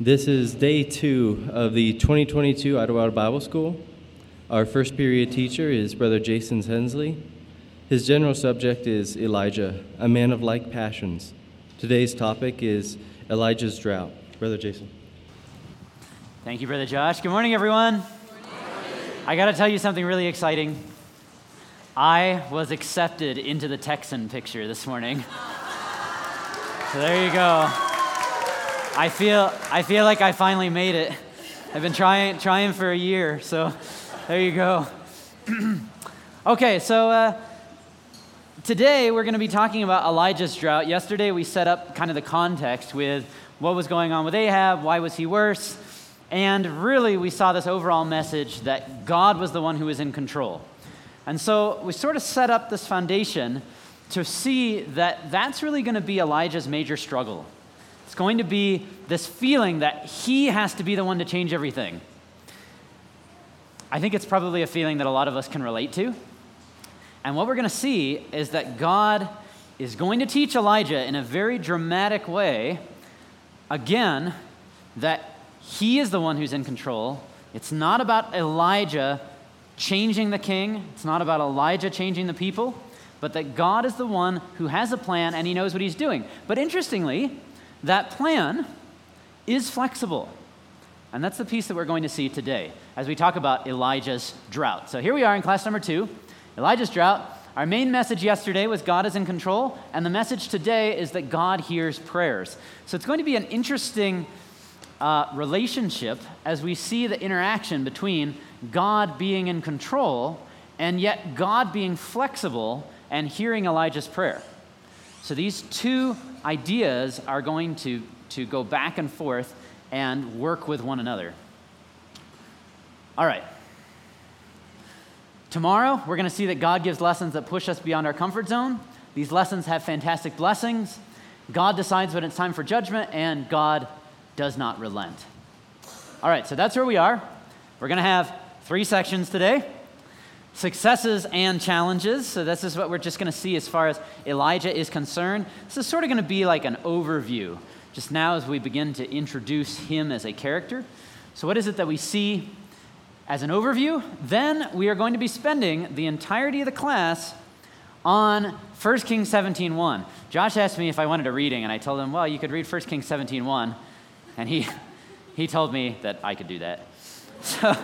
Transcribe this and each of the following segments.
This is day two of the 2022 Ottawa Bible School. Our first period teacher is Brother Jason Hensley. His general subject is Elijah, a man of like passions. Today's topic is Elijah's drought. Brother Jason. Thank you, Brother Josh. Good morning, everyone. I got to tell you something really exciting. I was accepted into the Texan picture this morning. So there you go. I feel, I feel like I finally made it. I've been trying, trying for a year, so there you go. okay, so uh, today we're going to be talking about Elijah's drought. Yesterday we set up kind of the context with what was going on with Ahab, why was he worse, and really we saw this overall message that God was the one who was in control. And so we sort of set up this foundation to see that that's really going to be Elijah's major struggle it's going to be this feeling that he has to be the one to change everything. I think it's probably a feeling that a lot of us can relate to. And what we're going to see is that God is going to teach Elijah in a very dramatic way, again, that he is the one who's in control. It's not about Elijah changing the king, it's not about Elijah changing the people, but that God is the one who has a plan and he knows what he's doing. But interestingly, that plan is flexible. And that's the piece that we're going to see today as we talk about Elijah's drought. So here we are in class number two Elijah's drought. Our main message yesterday was God is in control, and the message today is that God hears prayers. So it's going to be an interesting uh, relationship as we see the interaction between God being in control and yet God being flexible and hearing Elijah's prayer. So these two ideas are going to, to go back and forth and work with one another. All right. Tomorrow, we're going to see that God gives lessons that push us beyond our comfort zone. These lessons have fantastic blessings. God decides when it's time for judgment, and God does not relent. All right, so that's where we are. We're going to have three sections today successes and challenges. So, this is what we're just going to see as far as Elijah is concerned. This is sort of going to be like an overview, just now as we begin to introduce him as a character. So, what is it that we see as an overview? Then we are going to be spending the entirety of the class on 1 Kings 17.1. Josh asked me if I wanted a reading, and I told him, well, you could read 1 Kings 17.1. And he, he told me that I could do that. So,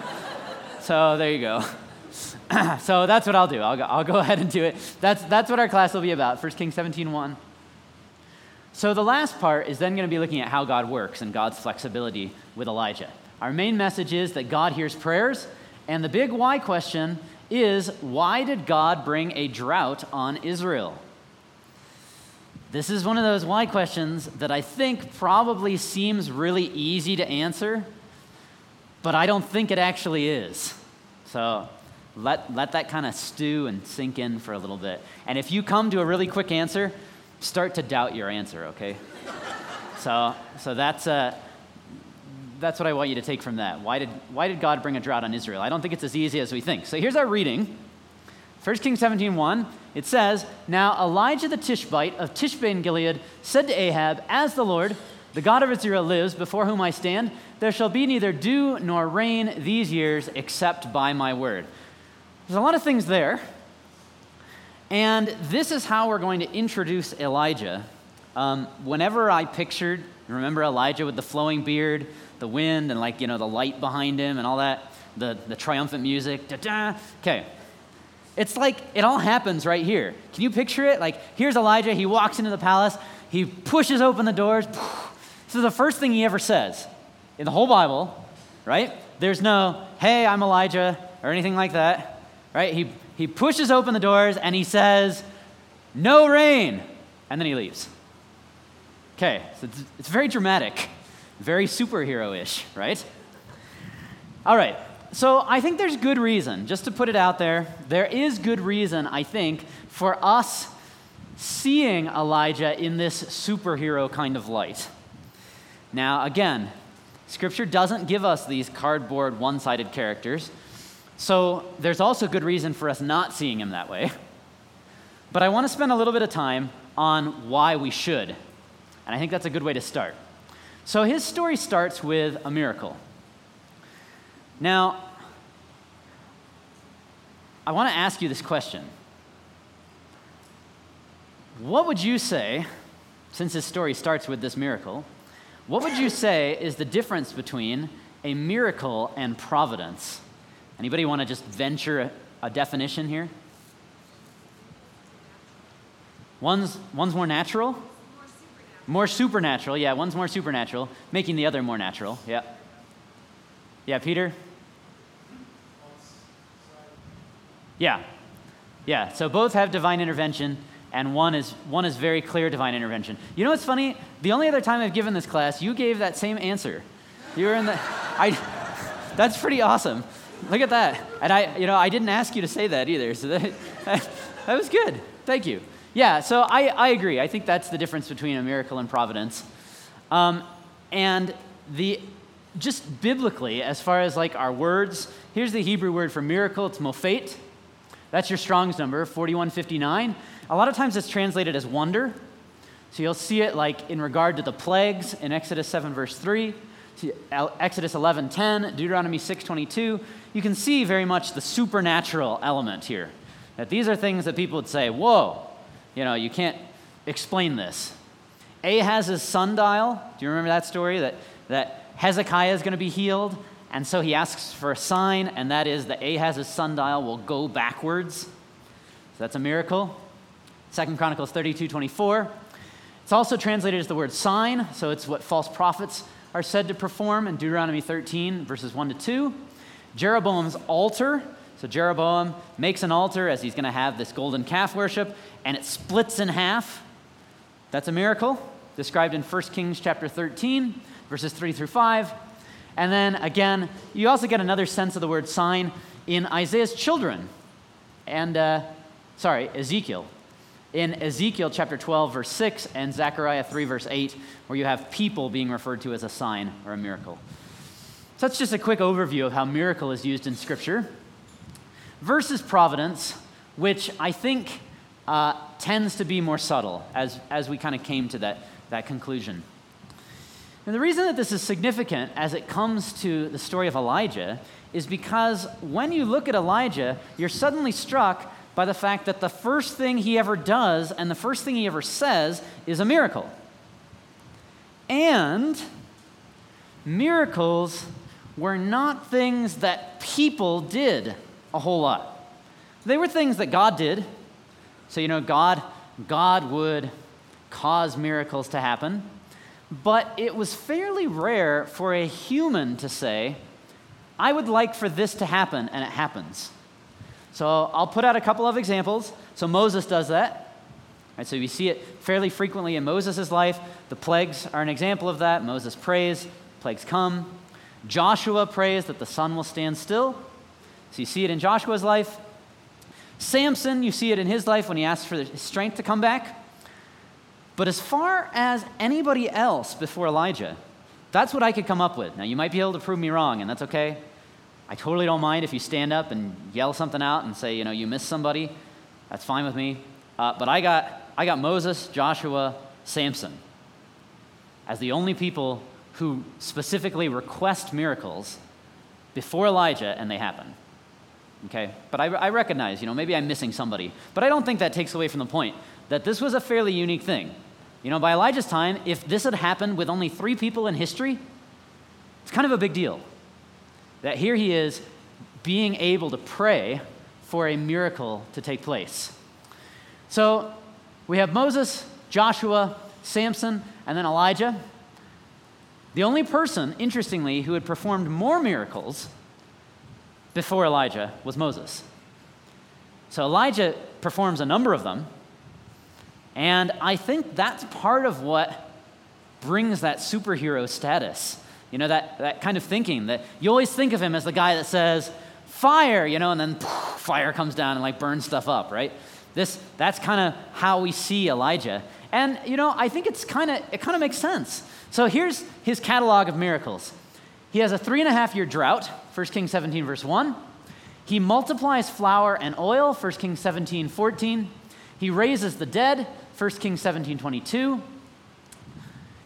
so there you go. so that's what I'll do. I'll go, I'll go ahead and do it. That's, that's what our class will be about 1 Kings 17 1. So the last part is then going to be looking at how God works and God's flexibility with Elijah. Our main message is that God hears prayers, and the big why question is why did God bring a drought on Israel? This is one of those why questions that I think probably seems really easy to answer, but I don't think it actually is. So let, let that kind of stew and sink in for a little bit. And if you come to a really quick answer, start to doubt your answer, okay? so, so that's, uh, that's what I want you to take from that. Why did, why did God bring a drought on Israel? I don't think it's as easy as we think. So here's our reading 1 Kings 17 1. It says, Now Elijah the Tishbite of Tishbe in Gilead said to Ahab, As the Lord, the God of Israel lives, before whom I stand, there shall be neither dew nor rain these years except by my word. There's a lot of things there. And this is how we're going to introduce Elijah. Um, whenever I pictured, remember Elijah with the flowing beard, the wind, and like, you know, the light behind him and all that, the, the triumphant music, da-da. Okay. It's like it all happens right here. Can you picture it? Like, here's Elijah. He walks into the palace, he pushes open the doors. This is the first thing he ever says in the whole Bible, right? There's no, hey, I'm Elijah, or anything like that right? He, he pushes open the doors and he says, No rain. And then he leaves. Okay, so it's, it's very dramatic, very superhero ish, right? All right, so I think there's good reason, just to put it out there, there is good reason, I think, for us seeing Elijah in this superhero kind of light. Now, again, Scripture doesn't give us these cardboard, one sided characters. So there's also good reason for us not seeing him that way. But I want to spend a little bit of time on why we should. And I think that's a good way to start. So his story starts with a miracle. Now, I want to ask you this question. What would you say, since his story starts with this miracle, what would you say is the difference between a miracle and providence? Anybody want to just venture a, a definition here? One's, one's more natural? More supernatural. More supernatural, yeah, one's more supernatural, making the other more natural, yeah. Yeah, Peter? Yeah. Yeah, so both have divine intervention, and one is, one is very clear divine intervention. You know what's funny? The only other time I've given this class, you gave that same answer. You were in the. I, that's pretty awesome. Look at that. And I, you know, I didn't ask you to say that either, so that, that was good. Thank you. Yeah, so I, I agree. I think that's the difference between a miracle and providence. Um, and the just biblically, as far as like our words, here's the Hebrew word for miracle. It's mophet. That's your Strong's number, 4159. A lot of times it's translated as wonder. So you'll see it like in regard to the plagues in Exodus 7, verse 3, Exodus 11:10, Deuteronomy 6:22, You can see very much the supernatural element here. That these are things that people would say, whoa, you know, you can't explain this. Ahaz's sundial, do you remember that story? That, that Hezekiah is going to be healed, and so he asks for a sign, and that is that Ahaz's sundial will go backwards. So that's a miracle. Second Chronicles 32:24. It's also translated as the word sign, so it's what false prophets are said to perform in Deuteronomy 13, verses 1 to 2. Jeroboam's altar, so Jeroboam makes an altar as he's going to have this golden calf worship, and it splits in half. That's a miracle, described in 1 Kings chapter 13, verses 3 through 5. And then again, you also get another sense of the word sign in Isaiah's children. And, uh, sorry, Ezekiel. In Ezekiel chapter 12, verse 6, and Zechariah 3, verse 8, where you have people being referred to as a sign or a miracle. So that's just a quick overview of how miracle is used in Scripture. Versus providence, which I think uh, tends to be more subtle as, as we kind of came to that, that conclusion. And the reason that this is significant as it comes to the story of Elijah is because when you look at Elijah, you're suddenly struck by the fact that the first thing he ever does and the first thing he ever says is a miracle. And miracles were not things that people did a whole lot. They were things that God did. So, you know, God, God would cause miracles to happen. But it was fairly rare for a human to say, I would like for this to happen, and it happens. So I'll put out a couple of examples. So Moses does that. Right, so we see it fairly frequently in Moses' life. The plagues are an example of that. Moses prays, plagues come. Joshua prays that the sun will stand still. So you see it in Joshua's life. Samson, you see it in his life when he asks for his strength to come back. But as far as anybody else before Elijah, that's what I could come up with. Now, you might be able to prove me wrong, and that's okay. I totally don't mind if you stand up and yell something out and say, you know, you missed somebody. That's fine with me. Uh, but I got, I got Moses, Joshua, Samson as the only people who specifically request miracles before Elijah and they happen. Okay? But I, I recognize, you know, maybe I'm missing somebody. But I don't think that takes away from the point that this was a fairly unique thing. You know, by Elijah's time, if this had happened with only three people in history, it's kind of a big deal. That here he is being able to pray for a miracle to take place. So we have Moses, Joshua, Samson, and then Elijah. The only person, interestingly, who had performed more miracles before Elijah was Moses. So Elijah performs a number of them, and I think that's part of what brings that superhero status. You know, that, that kind of thinking that you always think of him as the guy that says, fire, you know, and then poof, fire comes down and like burns stuff up, right? This, that's kind of how we see Elijah. And, you know, I think it's kind of, it kind of makes sense. So here's his catalog of miracles. He has a three and a half year drought, 1 Kings 17, verse 1. He multiplies flour and oil, 1 Kings 17, 14. He raises the dead, 1 Kings 17 22.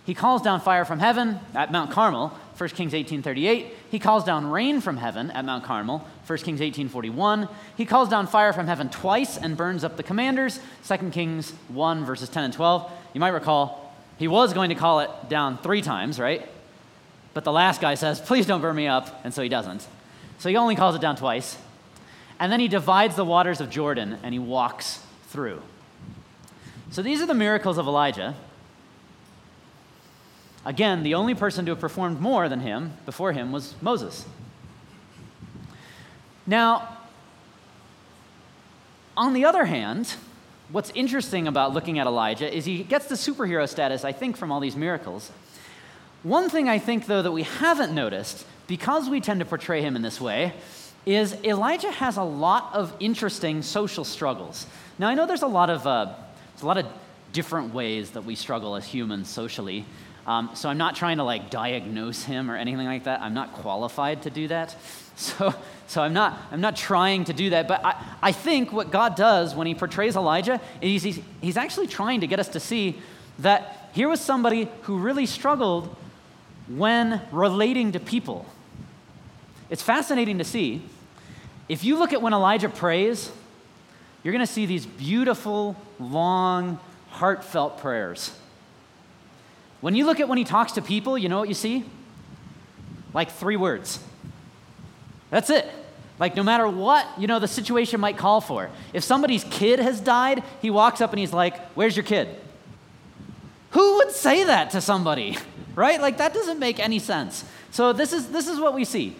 He calls down fire from heaven at Mount Carmel, 1 Kings 18:38. He calls down rain from heaven at Mount Carmel, 1 Kings 18:41. He calls down fire from heaven twice and burns up the commanders, 2 Kings 1 verses 10 and 12. You might recall he was going to call it down 3 times, right? But the last guy says, "Please don't burn me up," and so he doesn't. So he only calls it down twice. And then he divides the waters of Jordan and he walks through. So these are the miracles of Elijah. Again, the only person to have performed more than him before him was Moses. Now, on the other hand, what's interesting about looking at Elijah is he gets the superhero status, I think, from all these miracles. One thing I think, though, that we haven't noticed, because we tend to portray him in this way, is Elijah has a lot of interesting social struggles. Now, I know there's a lot of, uh, there's a lot of different ways that we struggle as humans socially. Um, so I'm not trying to like diagnose him or anything like that. I'm not qualified to do that. So, so I'm, not, I'm not trying to do that. But I, I think what God does when he portrays Elijah is he's, he's actually trying to get us to see that here was somebody who really struggled when relating to people. It's fascinating to see. If you look at when Elijah prays, you're going to see these beautiful, long, heartfelt prayers. When you look at when he talks to people, you know what you see? Like three words. That's it. Like, no matter what, you know, the situation might call for. If somebody's kid has died, he walks up and he's like, Where's your kid? Who would say that to somebody? Right? Like, that doesn't make any sense. So, this is, this is what we see.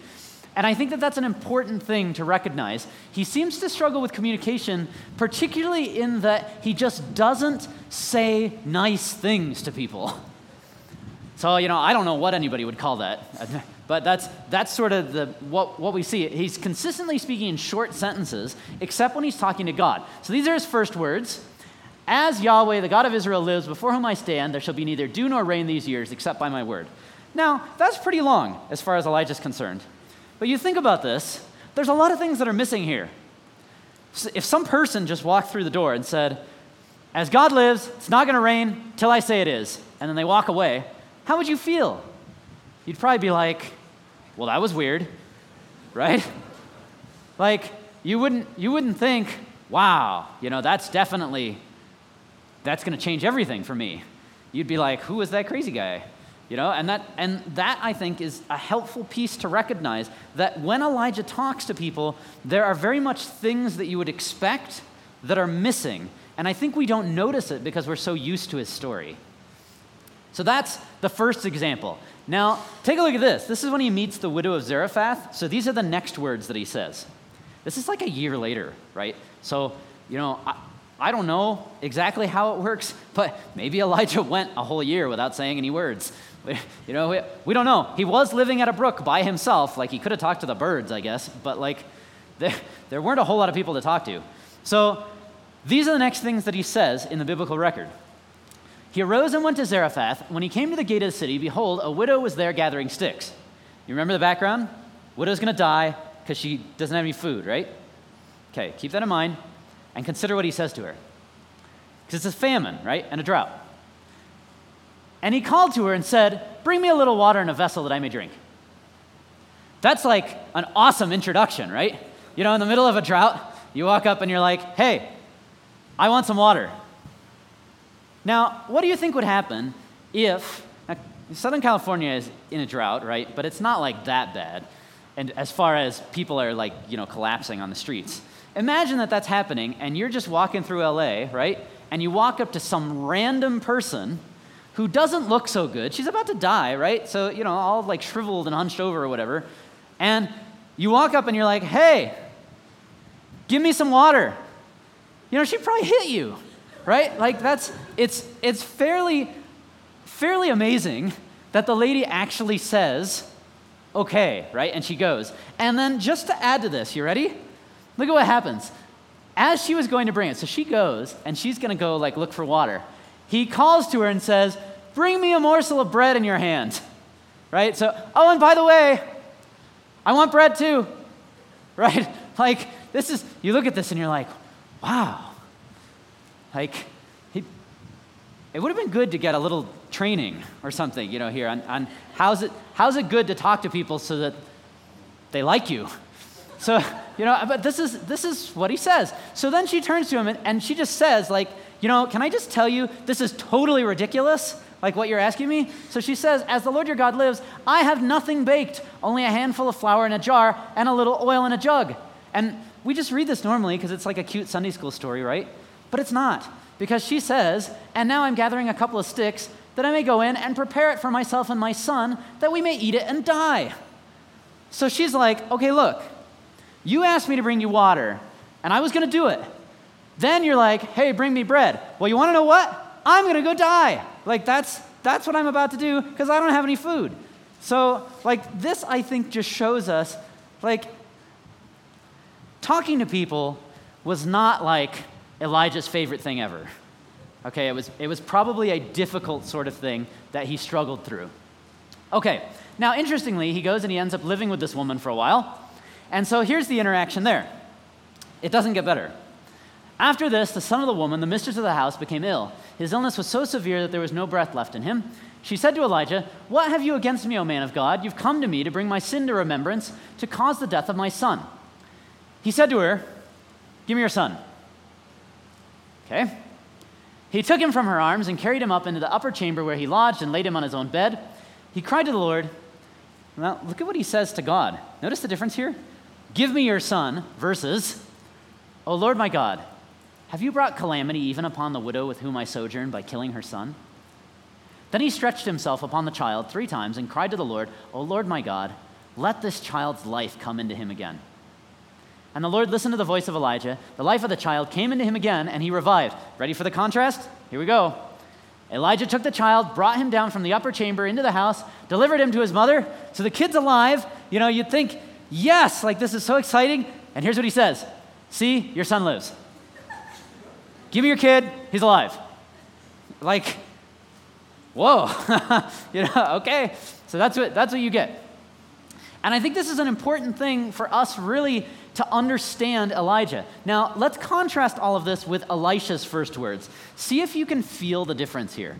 And I think that that's an important thing to recognize. He seems to struggle with communication, particularly in that he just doesn't say nice things to people. So, you know, I don't know what anybody would call that. But that's, that's sort of the, what, what we see. He's consistently speaking in short sentences, except when he's talking to God. So these are his first words. As Yahweh, the God of Israel, lives, before whom I stand, there shall be neither dew nor rain these years, except by my word. Now, that's pretty long as far as Elijah's concerned. But you think about this, there's a lot of things that are missing here. If some person just walked through the door and said, As God lives, it's not going to rain till I say it is, and then they walk away, how would you feel? You'd probably be like, well, that was weird, right? Like, you wouldn't, you wouldn't think, wow, you know, that's definitely, that's going to change everything for me. You'd be like, who is that crazy guy? You know, and that, and that I think is a helpful piece to recognize that when Elijah talks to people, there are very much things that you would expect that are missing. And I think we don't notice it because we're so used to his story. So that's the first example. Now, take a look at this. This is when he meets the widow of Zarephath. So these are the next words that he says. This is like a year later, right? So, you know, I, I don't know exactly how it works, but maybe Elijah went a whole year without saying any words. You know, we, we don't know. He was living at a brook by himself. Like, he could have talked to the birds, I guess, but like, there, there weren't a whole lot of people to talk to. So, these are the next things that he says in the biblical record. He arose and went to Zarephath. When he came to the gate of the city, behold, a widow was there gathering sticks. You remember the background? Widow's going to die because she doesn't have any food, right? Okay, keep that in mind and consider what he says to her. Because it's a famine, right? And a drought. And he called to her and said, Bring me a little water in a vessel that I may drink. That's like an awesome introduction, right? You know, in the middle of a drought, you walk up and you're like, Hey, I want some water. Now, what do you think would happen if now, Southern California is in a drought, right? But it's not like that bad. And as far as people are like, you know, collapsing on the streets. Imagine that that's happening and you're just walking through LA, right? And you walk up to some random person who doesn't look so good. She's about to die, right? So, you know, all like shriveled and hunched over or whatever. And you walk up and you're like, hey, give me some water. You know, she'd probably hit you right? Like that's it's it's fairly fairly amazing that the lady actually says, "Okay," right? And she goes. And then just to add to this, you ready? Look at what happens. As she was going to bring it, so she goes and she's going to go like look for water. He calls to her and says, "Bring me a morsel of bread in your hand." Right? So, oh, and by the way, I want bread too. Right? Like this is you look at this and you're like, "Wow, like, he, it would have been good to get a little training or something, you know, here on, on how's, it, how's it good to talk to people so that they like you. So, you know, but this is, this is what he says. So then she turns to him and, and she just says, like, you know, can I just tell you, this is totally ridiculous, like what you're asking me? So she says, As the Lord your God lives, I have nothing baked, only a handful of flour in a jar and a little oil in a jug. And we just read this normally because it's like a cute Sunday school story, right? But it's not, because she says, And now I'm gathering a couple of sticks that I may go in and prepare it for myself and my son, that we may eat it and die. So she's like, Okay, look, you asked me to bring you water, and I was going to do it. Then you're like, hey, bring me bread. Well, you want to know what? I'm going to go die. Like, that's, that's what I'm about to do because I don't have any food. So, like, this, I think, just shows us, like, talking to people was not like Elijah's favorite thing ever. Okay, it was, it was probably a difficult sort of thing that he struggled through. Okay, now interestingly, he goes and he ends up living with this woman for a while. And so here's the interaction there. It doesn't get better. After this, the son of the woman, the mistress of the house, became ill. His illness was so severe that there was no breath left in him. She said to Elijah, What have you against me, O man of God? You've come to me to bring my sin to remembrance, to cause the death of my son. He said to her, Give me your son. Okay. He took him from her arms and carried him up into the upper chamber where he lodged and laid him on his own bed. He cried to the Lord. Well, look at what he says to God. Notice the difference here? Give me your son versus, O Lord my God, have you brought calamity even upon the widow with whom I sojourn by killing her son? Then he stretched himself upon the child three times and cried to the Lord, O Lord my God, let this child's life come into him again. And the Lord listened to the voice of Elijah. The life of the child came into him again, and he revived. Ready for the contrast? Here we go. Elijah took the child, brought him down from the upper chamber into the house, delivered him to his mother. So the kid's alive. You know, you'd think, yes, like this is so exciting. And here's what he says See, your son lives. Give me your kid, he's alive. Like, whoa, you know, okay. So that's what, that's what you get. And I think this is an important thing for us really to understand Elijah. Now, let's contrast all of this with Elisha's first words. See if you can feel the difference here.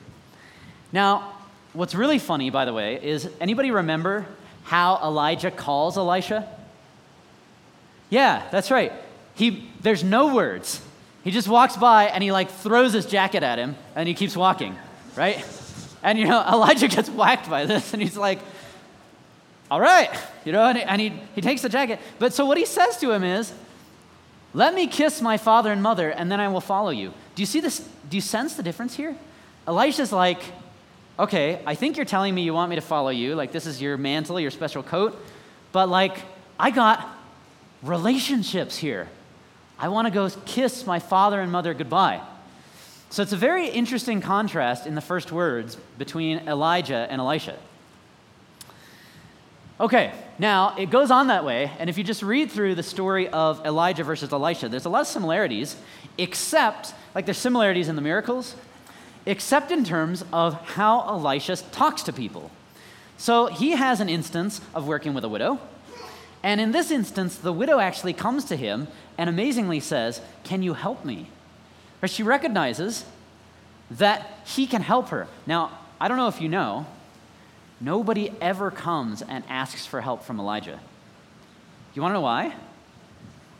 Now, what's really funny, by the way, is anybody remember how Elijah calls Elisha? Yeah, that's right. He, there's no words. He just walks by and he like throws his jacket at him and he keeps walking, right? And you know, Elijah gets whacked by this and he's like, all right, you know, and, he, and he, he takes the jacket. But so what he says to him is, let me kiss my father and mother and then I will follow you. Do you see this? Do you sense the difference here? Elisha's like, okay, I think you're telling me you want me to follow you. Like, this is your mantle, your special coat. But, like, I got relationships here. I want to go kiss my father and mother goodbye. So it's a very interesting contrast in the first words between Elijah and Elisha. Okay, now it goes on that way, and if you just read through the story of Elijah versus Elisha, there's a lot of similarities, except, like there's similarities in the miracles, except in terms of how Elisha talks to people. So he has an instance of working with a widow, and in this instance, the widow actually comes to him and amazingly says, Can you help me? Or she recognizes that he can help her. Now, I don't know if you know, nobody ever comes and asks for help from Elijah. You want to know why?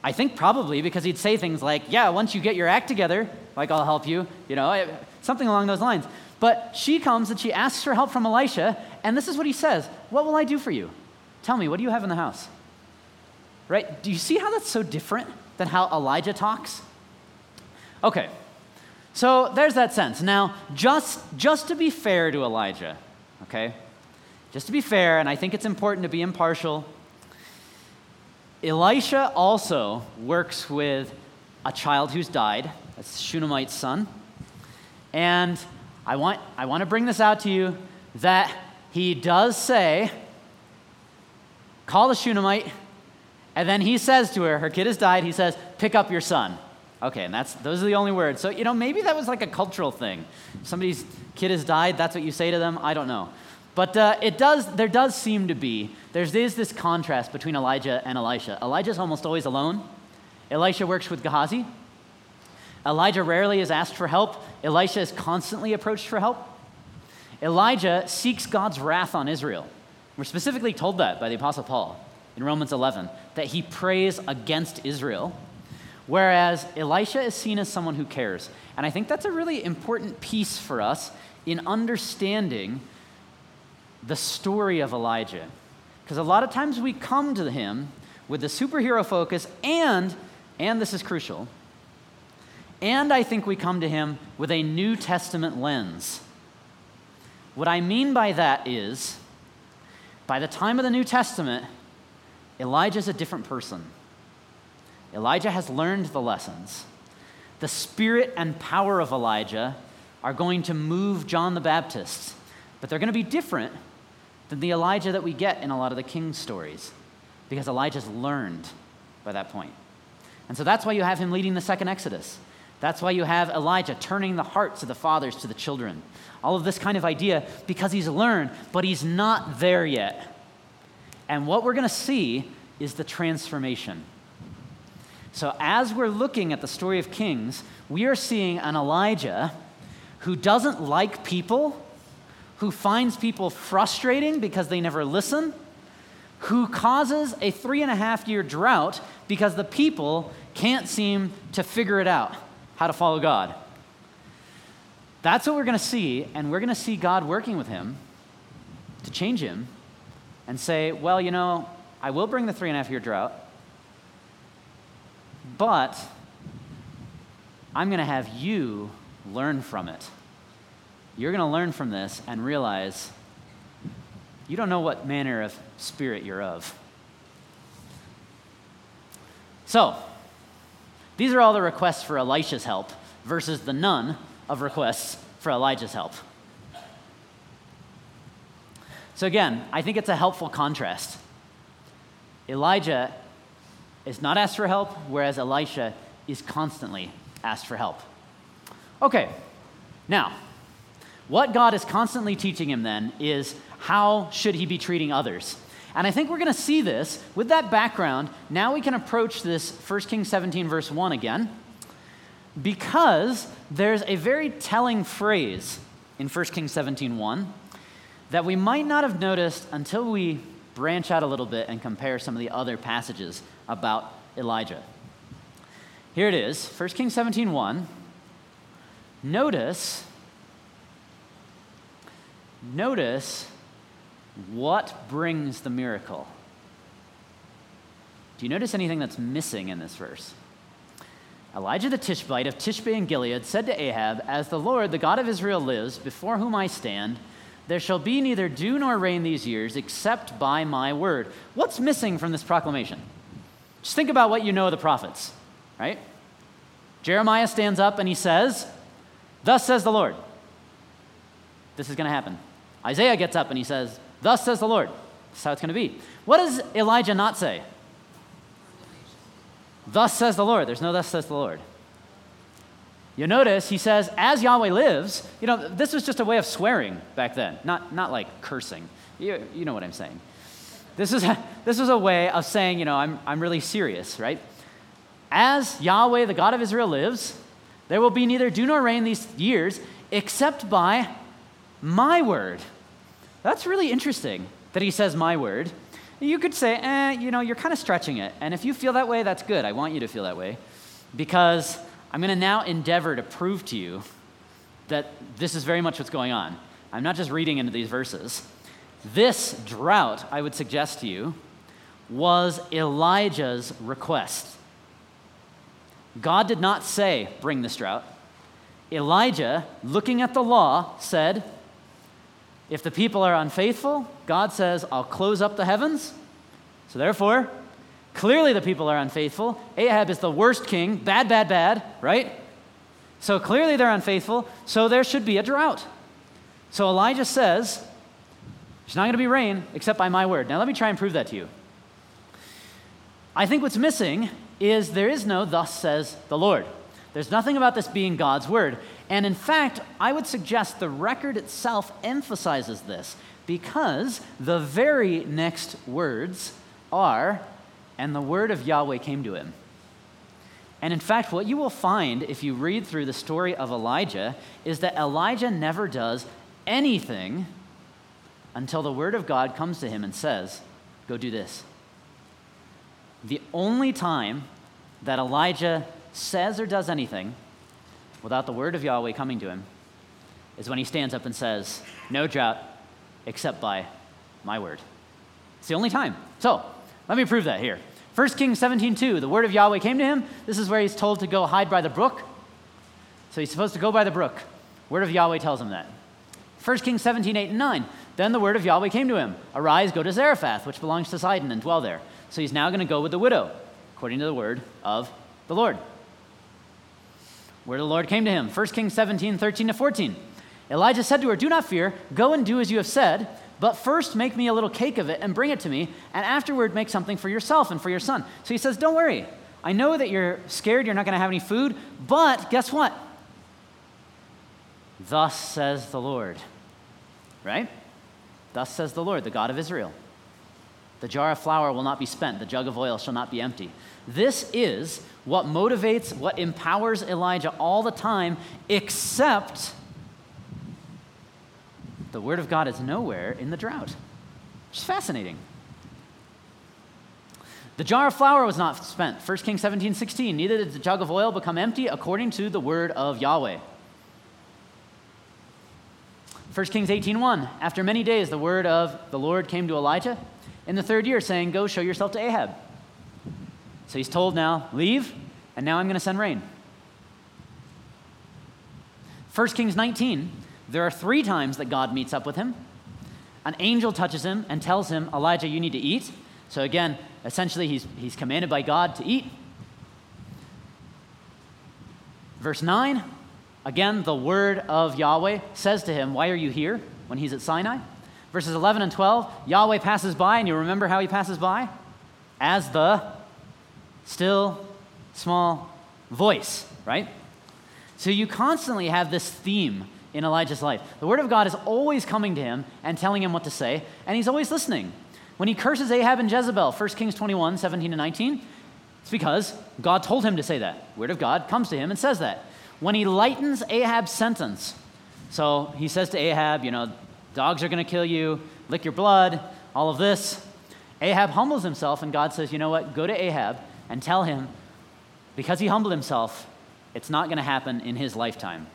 I think probably because he'd say things like, Yeah, once you get your act together, like I'll help you, you know, eh, something along those lines. But she comes and she asks for help from Elisha, and this is what he says What will I do for you? Tell me, what do you have in the house? Right? Do you see how that's so different than how Elijah talks? Okay, so there's that sense. Now, just, just to be fair to Elijah, okay? Just to be fair, and I think it's important to be impartial, Elisha also works with a child who's died. That's Shunammite's son. And I want, I want to bring this out to you that he does say, call the Shunammite, and then he says to her, her kid has died, he says, pick up your son. Okay, and that's those are the only words. So, you know, maybe that was like a cultural thing. Somebody's kid has died, that's what you say to them. I don't know. But uh, it does, there does seem to be, there's, there's this contrast between Elijah and Elisha. Elijah's almost always alone. Elisha works with Gehazi. Elijah rarely is asked for help. Elisha is constantly approached for help. Elijah seeks God's wrath on Israel. We're specifically told that by the Apostle Paul in Romans 11, that he prays against Israel, whereas Elisha is seen as someone who cares. And I think that's a really important piece for us in understanding the story of Elijah. Because a lot of times we come to him with the superhero focus, and, and this is crucial, and I think we come to him with a New Testament lens. What I mean by that is, by the time of the New Testament, Elijah's a different person. Elijah has learned the lessons. The spirit and power of Elijah are going to move John the Baptist, but they're going to be different than the Elijah that we get in a lot of the king's stories because Elijah's learned by that point. And so that's why you have him leading the second Exodus. That's why you have Elijah turning the hearts of the fathers to the children. All of this kind of idea because he's learned, but he's not there yet. And what we're going to see is the transformation. So, as we're looking at the story of Kings, we are seeing an Elijah who doesn't like people, who finds people frustrating because they never listen, who causes a three and a half year drought because the people can't seem to figure it out how to follow God. That's what we're going to see, and we're going to see God working with him to change him and say, well, you know, I will bring the three and a half year drought, but I'm going to have you learn from it. You're going to learn from this and realize you don't know what manner of spirit you're of. So, these are all the requests for Elisha's help versus the none of requests for Elijah's help. So, again, I think it's a helpful contrast. Elijah is not asked for help, whereas Elisha is constantly asked for help. Okay, now, what God is constantly teaching him then is how should he be treating others? And I think we're going to see this with that background. Now we can approach this 1 Kings 17, verse 1 again, because there's a very telling phrase in 1 Kings 17, 1 that we might not have noticed until we branch out a little bit and compare some of the other passages about Elijah. Here it is, 1 Kings 17, 1. Notice, notice what brings the miracle? Do you notice anything that's missing in this verse? Elijah the Tishbite of Tishbe and Gilead said to Ahab, As the Lord, the God of Israel, lives, before whom I stand, there shall be neither dew nor rain these years except by my word. What's missing from this proclamation? Just think about what you know of the prophets, right? Jeremiah stands up and he says, Thus says the Lord. This is going to happen. Isaiah gets up and he says, Thus says the Lord. That's how it's going to be. What does Elijah not say? Thus says the Lord. There's no thus says the Lord. You notice he says, as Yahweh lives, you know, this was just a way of swearing back then, not, not like cursing. You, you know what I'm saying. This is, a, this was a way of saying, you know, I'm, I'm really serious, right? As Yahweh, the God of Israel, lives, there will be neither dew nor rain these years except by my word. That's really interesting that he says my word. You could say, eh, you know, you're kind of stretching it. And if you feel that way, that's good. I want you to feel that way. Because I'm going to now endeavor to prove to you that this is very much what's going on. I'm not just reading into these verses. This drought, I would suggest to you, was Elijah's request. God did not say, bring this drought. Elijah, looking at the law, said, if the people are unfaithful, God says, I'll close up the heavens. So therefore, clearly the people are unfaithful. Ahab is the worst king, bad, bad, bad, right? So clearly they're unfaithful, so there should be a drought. So Elijah says, There's not going to be rain except by my word. Now let me try and prove that to you. I think what's missing is there is no thus says the Lord. There's nothing about this being God's word. And in fact, I would suggest the record itself emphasizes this because the very next words are, and the word of Yahweh came to him. And in fact, what you will find if you read through the story of Elijah is that Elijah never does anything until the word of God comes to him and says, Go do this. The only time that Elijah says or does anything without the word of Yahweh coming to him is when he stands up and says, No drought except by my word. It's the only time. So, let me prove that here. 1 Kings 17:2, the word of Yahweh came to him. This is where he's told to go hide by the brook. So he's supposed to go by the brook. Word of Yahweh tells him that. 1 Kings 17, 8 and 9. Then the word of Yahweh came to him Arise, go to Zarephath, which belongs to Sidon, and dwell there. So he's now going to go with the widow, according to the word of the Lord. Of the Lord came to him. 1 Kings 17, 13 to 14. Elijah said to her, Do not fear, go and do as you have said, but first make me a little cake of it and bring it to me, and afterward make something for yourself and for your son. So he says, Don't worry. I know that you're scared, you're not going to have any food, but guess what? Thus says the Lord. Right? Thus says the Lord, the God of Israel. The jar of flour will not be spent, the jug of oil shall not be empty. This is what motivates, what empowers Elijah all the time, except the word of God is nowhere in the drought. It's fascinating. The jar of flour was not spent. 1 Kings 17, 16. Neither did the jug of oil become empty according to the word of Yahweh. 1 Kings 18:1 After many days the word of the Lord came to Elijah in the third year saying go show yourself to Ahab. So he's told now leave and now I'm going to send rain. 1 Kings 19 there are 3 times that God meets up with him. An angel touches him and tells him Elijah you need to eat. So again essentially he's he's commanded by God to eat. Verse 9 Again, the word of Yahweh says to him, Why are you here? when he's at Sinai. Verses 11 and 12, Yahweh passes by, and you remember how he passes by? As the still small voice, right? So you constantly have this theme in Elijah's life. The word of God is always coming to him and telling him what to say, and he's always listening. When he curses Ahab and Jezebel, 1 Kings 21, 17 and 19, it's because God told him to say that. Word of God comes to him and says that when he lightens Ahab's sentence. So he says to Ahab, you know, dogs are going to kill you, lick your blood, all of this. Ahab humbles himself, and God says, you know what? Go to Ahab and tell him, because he humbled himself, it's not going to happen in his lifetime.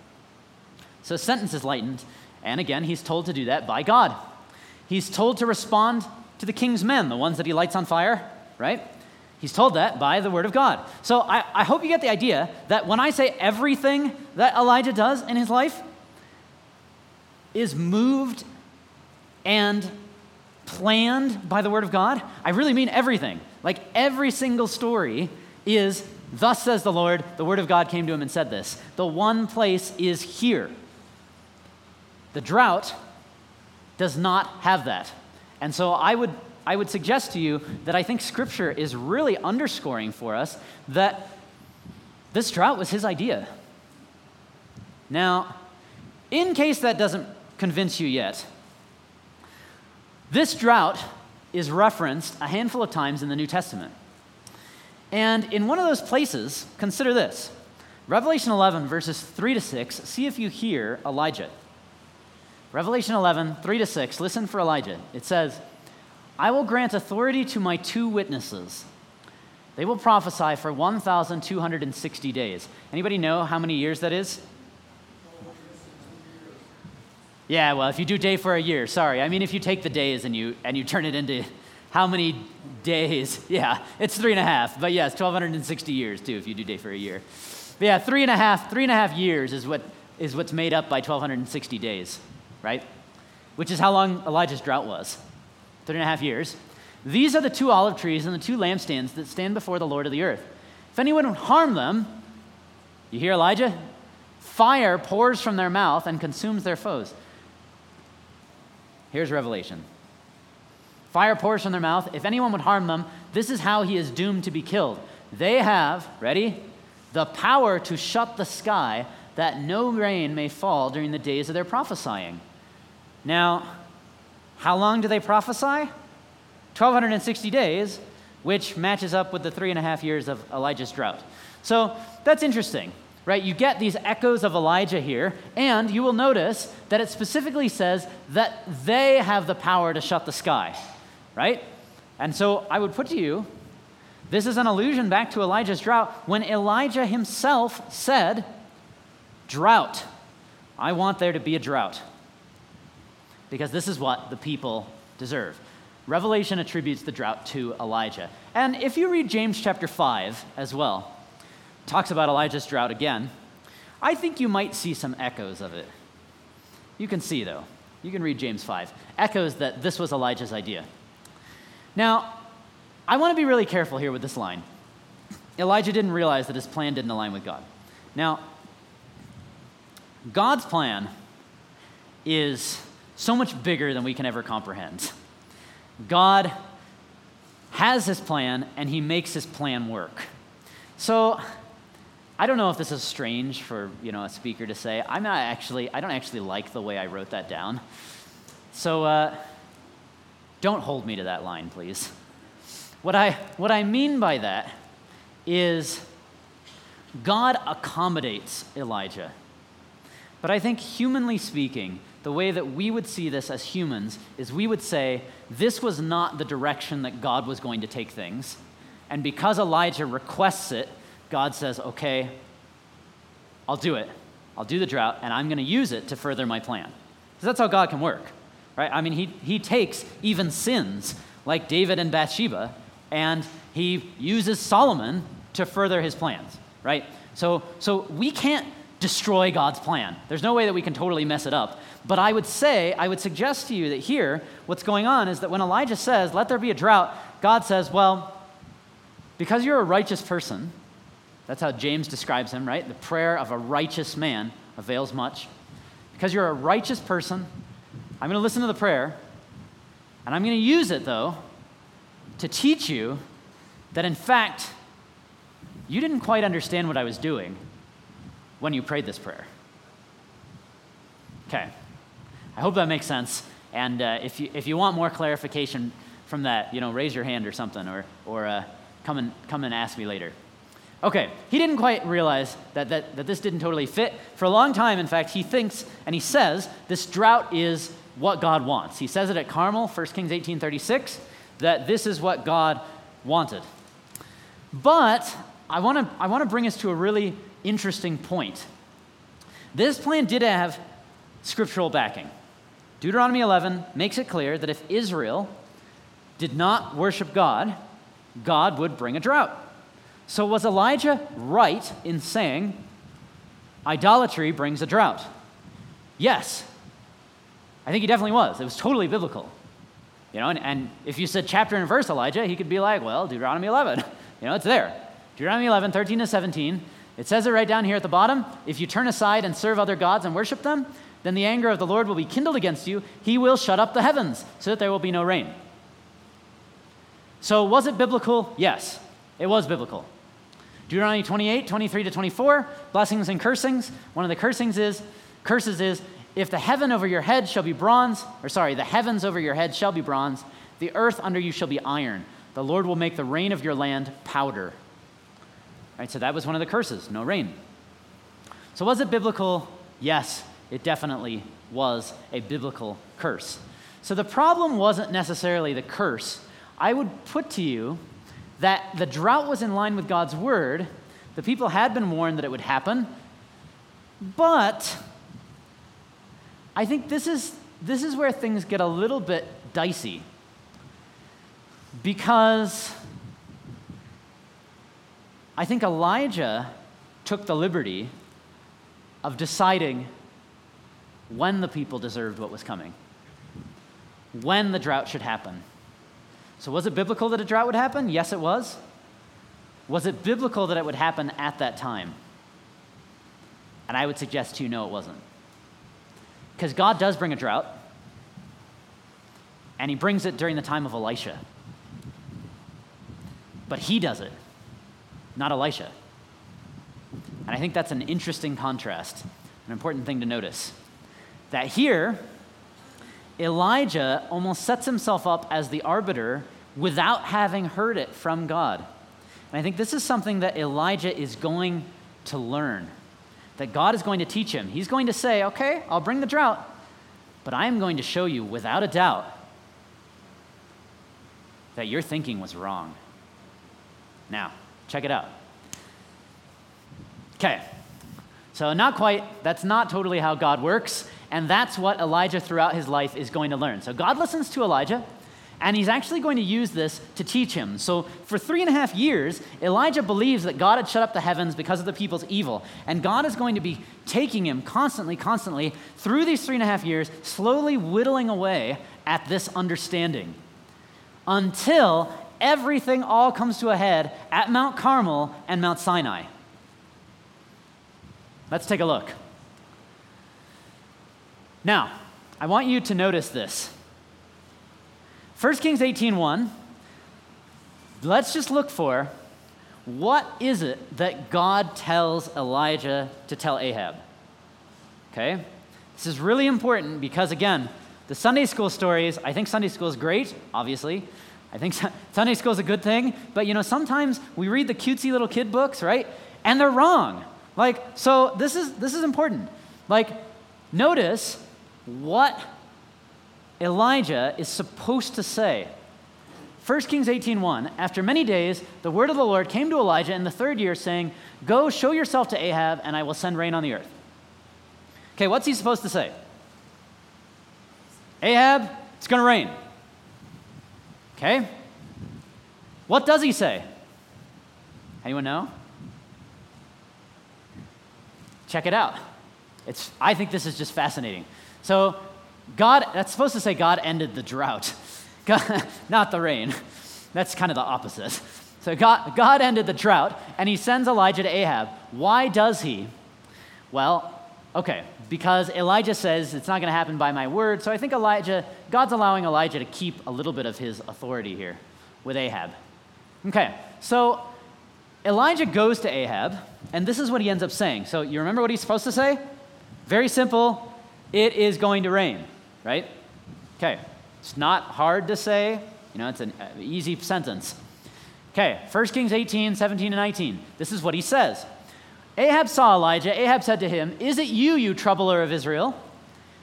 So sentence is lightened, and again, he's told to do that by God. He's told to respond to the king's men, the ones that he lights on fire, right? He's told that by the word of God. So I, I hope you get the idea that when I say everything that Elijah does in his life is moved and planned by the word of God, I really mean everything. Like every single story is, Thus says the Lord, the word of God came to him and said this. The one place is here. The drought does not have that. And so I would I would suggest to you that I think Scripture is really underscoring for us that this drought was his idea. Now, in case that doesn't convince you yet, this drought is referenced a handful of times in the New Testament. And in one of those places, consider this Revelation 11, verses 3 to 6. See if you hear Elijah. Revelation 11, 3 to 6. Listen for Elijah. It says, I will grant authority to my two witnesses. They will prophesy for 1,260 days. Anybody know how many years that is? Yeah, well, if you do day for a year, sorry. I mean, if you take the days and you, and you turn it into how many days, yeah, it's three and a half. But yes, 1,260 years too, if you do day for a year. But yeah, three and a half, three and a half years is, what, is what's made up by 1,260 days, right? Which is how long Elijah's drought was three and a half years. These are the two olive trees and the two lampstands that stand before the Lord of the earth. If anyone would harm them, you hear Elijah? Fire pours from their mouth and consumes their foes. Here's Revelation. Fire pours from their mouth. If anyone would harm them, this is how he is doomed to be killed. They have, ready? The power to shut the sky that no rain may fall during the days of their prophesying. Now, how long do they prophesy? 1,260 days, which matches up with the three and a half years of Elijah's drought. So that's interesting. Right? You get these echoes of Elijah here, and you will notice that it specifically says that they have the power to shut the sky, right? And so I would put to you this is an allusion back to Elijah's drought when Elijah himself said, Drought. I want there to be a drought. Because this is what the people deserve. Revelation attributes the drought to Elijah. And if you read James chapter 5 as well, talks about Elijah's drought again, I think you might see some echoes of it. You can see, though. You can read James 5. Echoes that this was Elijah's idea. Now, I want to be really careful here with this line. Elijah didn't realize that his plan didn't align with God. Now, God's plan is so much bigger than we can ever comprehend. God has his plan and he makes his plan work. So, I don't know if this is strange for, you know, a speaker to say. I'm not actually I don't actually like the way I wrote that down. So, uh, don't hold me to that line, please. What I, what I mean by that is God accommodates Elijah. But I think, humanly speaking, the way that we would see this as humans is we would say this was not the direction that God was going to take things. And because Elijah requests it, God says, okay, I'll do it. I'll do the drought, and I'm going to use it to further my plan. Because that's how God can work, right? I mean, he, he takes even sins like David and Bathsheba, and he uses Solomon to further his plans, right? So, so we can't destroy God's plan. There's no way that we can totally mess it up. But I would say, I would suggest to you that here, what's going on is that when Elijah says, let there be a drought, God says, well, because you're a righteous person, that's how James describes him, right? The prayer of a righteous man avails much. Because you're a righteous person, I'm going to listen to the prayer, and I'm going to use it, though, to teach you that in fact, you didn't quite understand what I was doing when you prayed this prayer. Okay, I hope that makes sense. And uh, if, you, if you want more clarification from that, you know, raise your hand or something, or, or uh, come, and, come and ask me later. Okay, he didn't quite realize that, that, that this didn't totally fit. For a long time, in fact, he thinks and he says this drought is what God wants. He says it at Carmel, 1 Kings 18:36 that this is what God wanted. But I want to I want to bring us to a really interesting point. This plan did have scriptural backing. Deuteronomy 11 makes it clear that if Israel did not worship God, God would bring a drought. So was Elijah right in saying idolatry brings a drought? Yes. I think he definitely was. It was totally biblical. You know, and, and if you said chapter and verse Elijah, he could be like, well, Deuteronomy 11. You know, it's there. Deuteronomy 11, 13 to 17. It says it right down here at the bottom. If you turn aside and serve other gods and worship them, then the anger of the Lord will be kindled against you. He will shut up the heavens so that there will be no rain. So, was it biblical? Yes, it was biblical. Deuteronomy 28, 23 to 24, blessings and cursings. One of the cursings is, curses is, if the heaven over your head shall be bronze, or sorry, the heavens over your head shall be bronze, the earth under you shall be iron. The Lord will make the rain of your land powder. Right, so that was one of the curses no rain. So, was it biblical? Yes, it definitely was a biblical curse. So, the problem wasn't necessarily the curse. I would put to you that the drought was in line with God's word. The people had been warned that it would happen, but I think this is, this is where things get a little bit dicey. Because I think Elijah took the liberty of deciding when the people deserved what was coming, when the drought should happen. So, was it biblical that a drought would happen? Yes, it was. Was it biblical that it would happen at that time? And I would suggest to you, no, it wasn't. Because God does bring a drought, and He brings it during the time of Elisha. But He does it, not Elisha. And I think that's an interesting contrast, an important thing to notice. That here, Elijah almost sets himself up as the arbiter without having heard it from God. And I think this is something that Elijah is going to learn that God is going to teach him. He's going to say, Okay, I'll bring the drought, but I am going to show you without a doubt that your thinking was wrong. Now, check it out. Okay, so not quite, that's not totally how God works, and that's what Elijah throughout his life is going to learn. So God listens to Elijah, and he's actually going to use this to teach him. So, for three and a half years, Elijah believes that God had shut up the heavens because of the people's evil. And God is going to be taking him constantly, constantly through these three and a half years, slowly whittling away at this understanding until everything all comes to a head at Mount Carmel and Mount Sinai. Let's take a look. Now, I want you to notice this. 1 Kings 18:1 Let's just look for what is it that God tells Elijah to tell Ahab? Okay? This is really important because again, the Sunday school stories, I think Sunday school is great, obviously. I think Sunday school is a good thing, but you know, sometimes we read the cutesy little kid books, right? And they're wrong. Like, so this is this is important. Like, notice what Elijah is supposed to say. 1 Kings 18:1 After many days the word of the Lord came to Elijah in the third year saying, "Go show yourself to Ahab and I will send rain on the earth." Okay, what's he supposed to say? Ahab, it's going to rain. Okay? What does he say? Anyone know? Check it out. It's, I think this is just fascinating. So, God, that's supposed to say God ended the drought, God, not the rain. That's kind of the opposite. So, God, God ended the drought, and he sends Elijah to Ahab. Why does he? Well, okay, because Elijah says it's not going to happen by my word. So I think Elijah, God's allowing Elijah to keep a little bit of his authority here with Ahab. Okay, so Elijah goes to Ahab, and this is what he ends up saying. So you remember what he's supposed to say? Very simple it is going to rain, right? Okay, it's not hard to say, you know, it's an uh, easy sentence. Okay, 1 Kings 18, 17, and 19. This is what he says. Ahab saw Elijah. Ahab said to him, Is it you, you troubler of Israel?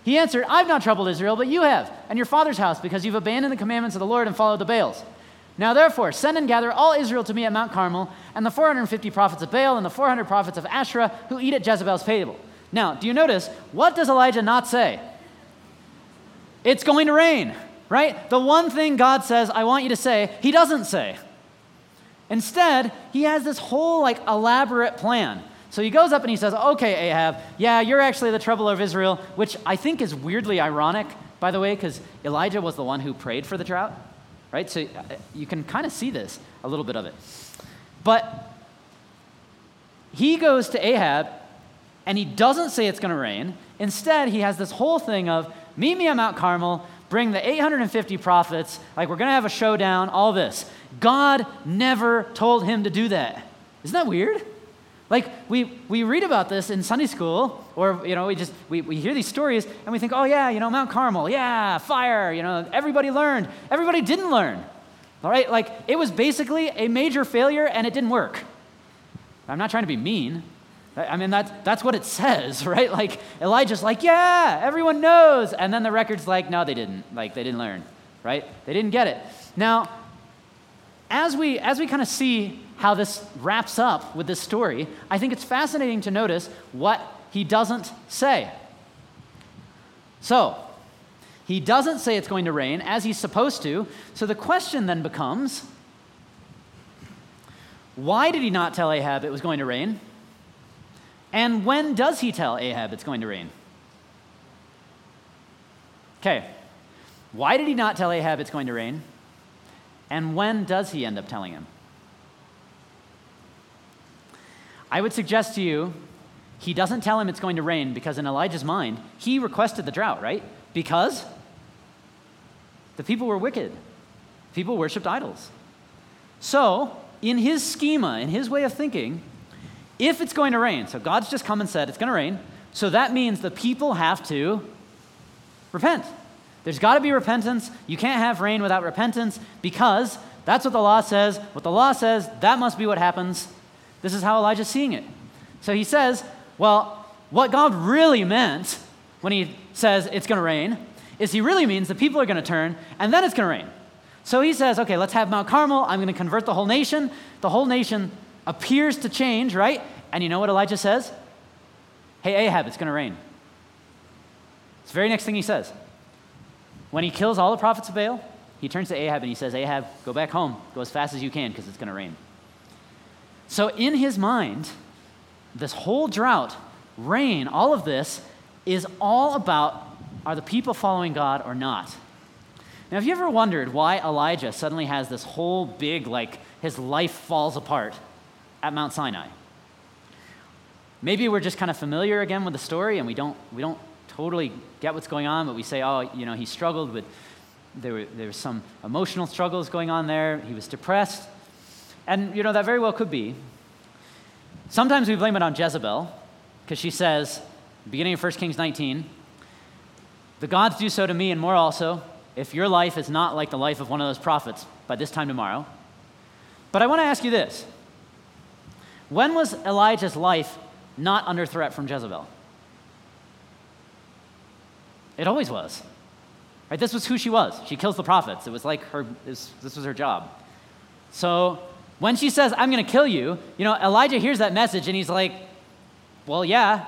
He answered, I've not troubled Israel, but you have, and your father's house, because you've abandoned the commandments of the Lord and followed the Baals. Now therefore, send and gather all Israel to me at Mount Carmel, and the 450 prophets of Baal and the 400 prophets of Asherah who eat at Jezebel's table. Now, do you notice, what does Elijah not say? It's going to rain, right? The one thing God says, I want you to say, he doesn't say. Instead, he has this whole like elaborate plan. So he goes up and he says, Okay, Ahab, yeah, you're actually the trouble of Israel, which I think is weirdly ironic, by the way, because Elijah was the one who prayed for the drought, right? So uh, you can kind of see this, a little bit of it. But he goes to Ahab and he doesn't say it's going to rain. Instead, he has this whole thing of, Meet me at Mount Carmel, bring the 850 prophets, like we're going to have a showdown, all this. God never told him to do that. Isn't that weird? Like we, we read about this in Sunday school, or you know, we just we, we hear these stories and we think, oh yeah, you know, Mount Carmel, yeah, fire, you know, everybody learned. Everybody didn't learn. All right, like it was basically a major failure and it didn't work. I'm not trying to be mean. I mean, that's, that's what it says, right? Like, Elijah's like, yeah, everyone knows. And then the record's like, no, they didn't. Like, they didn't learn, right? They didn't get it. Now, as we, as we kind of see how this wraps up with this story, I think it's fascinating to notice what he doesn't say. So, he doesn't say it's going to rain as he's supposed to. So the question then becomes why did he not tell Ahab it was going to rain? And when does he tell Ahab it's going to rain? Okay, why did he not tell Ahab it's going to rain? And when does he end up telling him? I would suggest to you, he doesn't tell him it's going to rain because in Elijah's mind, he requested the drought, right? Because the people were wicked. People worshiped idols. So, in his schema, in his way of thinking, if it's going to rain, so God's just come and said it's going to rain, so that means the people have to repent. There's got to be repentance. You can't have rain without repentance because that's what the law says. What the law says, that must be what happens. This is how Elijah's seeing it. So he says, Well, what God really meant when he says it's going to rain is he really means the people are going to turn and then it's going to rain. So he says, okay, let's have Mount Carmel. I'm going to convert the whole nation. The whole nation appears to change, right? And you know what Elijah says? Hey, Ahab, it's going to rain. It's the very next thing he says. When he kills all the prophets of Baal, he turns to Ahab and he says, Ahab, go back home. Go as fast as you can because it's going to rain. So, in his mind, this whole drought, rain, all of this is all about are the people following God or not? Now, have you ever wondered why Elijah suddenly has this whole big, like, his life falls apart at Mount Sinai? Maybe we're just kind of familiar again with the story and we don't, we don't totally get what's going on, but we say, oh, you know, he struggled with, there were, there were some emotional struggles going on there. He was depressed. And, you know, that very well could be. Sometimes we blame it on Jezebel because she says, beginning of 1 Kings 19, the gods do so to me and more also if your life is not like the life of one of those prophets by this time tomorrow. But I want to ask you this when was Elijah's life not under threat from Jezebel? It always was. Right? This was who she was. She kills the prophets. It was like her, this, this was her job. So when she says, I'm going to kill you, you know, Elijah hears that message and he's like, well, yeah,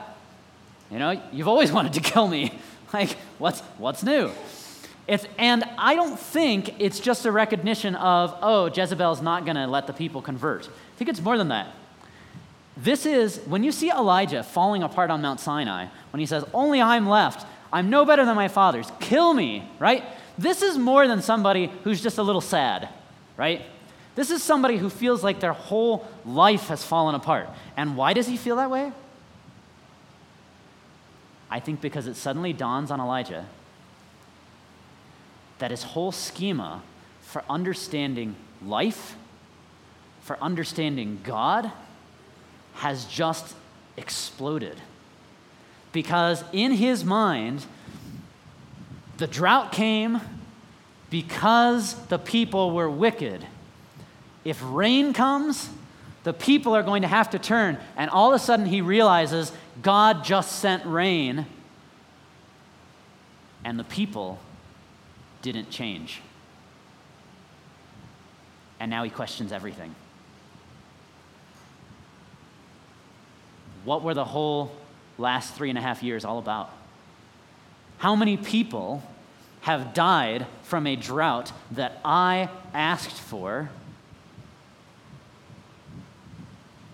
you know, you've always wanted to kill me. like, what's, what's new? It's, and I don't think it's just a recognition of, oh, Jezebel's not going to let the people convert. I think it's more than that. This is, when you see Elijah falling apart on Mount Sinai, when he says, Only I'm left, I'm no better than my fathers, kill me, right? This is more than somebody who's just a little sad, right? This is somebody who feels like their whole life has fallen apart. And why does he feel that way? I think because it suddenly dawns on Elijah that his whole schema for understanding life, for understanding God, has just exploded. Because in his mind, the drought came because the people were wicked. If rain comes, the people are going to have to turn. And all of a sudden, he realizes God just sent rain, and the people didn't change. And now he questions everything. What were the whole last three and a half years all about? How many people have died from a drought that I asked for,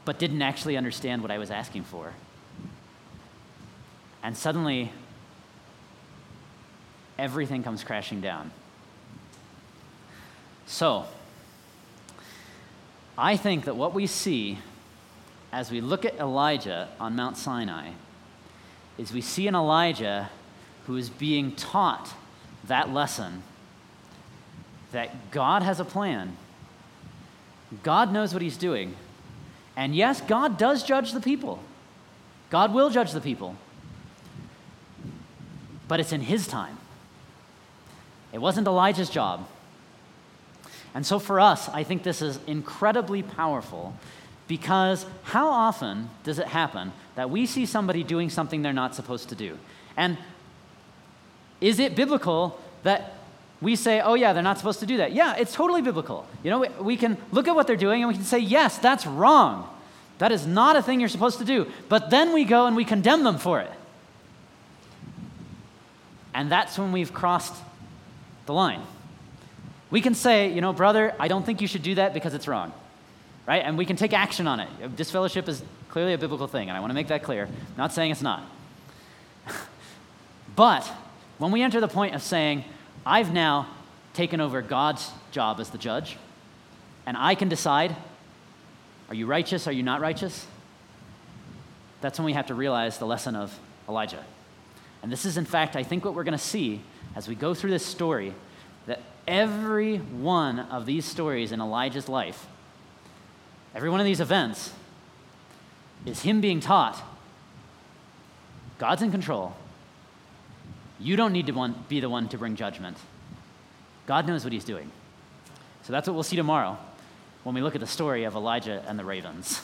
but didn't actually understand what I was asking for? And suddenly, everything comes crashing down. So, I think that what we see as we look at Elijah on Mount Sinai is we see an Elijah who is being taught that lesson that God has a plan. God knows what he's doing. And yes, God does judge the people. God will judge the people. But it's in his time. It wasn't Elijah's job. And so for us, I think this is incredibly powerful because how often does it happen that we see somebody doing something they're not supposed to do? And is it biblical that we say, oh, yeah, they're not supposed to do that? Yeah, it's totally biblical. You know, we, we can look at what they're doing and we can say, yes, that's wrong. That is not a thing you're supposed to do. But then we go and we condemn them for it. And that's when we've crossed the line. We can say, you know, brother, I don't think you should do that because it's wrong, right? And we can take action on it. Disfellowship is clearly a biblical thing, and I want to make that clear. I'm not saying it's not. but when we enter the point of saying, I've now taken over God's job as the judge, and I can decide, are you righteous? Are you not righteous? That's when we have to realize the lesson of Elijah. And this is, in fact, I think what we're going to see as we go through this story that every one of these stories in Elijah's life, every one of these events, is him being taught God's in control. You don't need to one, be the one to bring judgment. God knows what he's doing. So that's what we'll see tomorrow when we look at the story of Elijah and the ravens.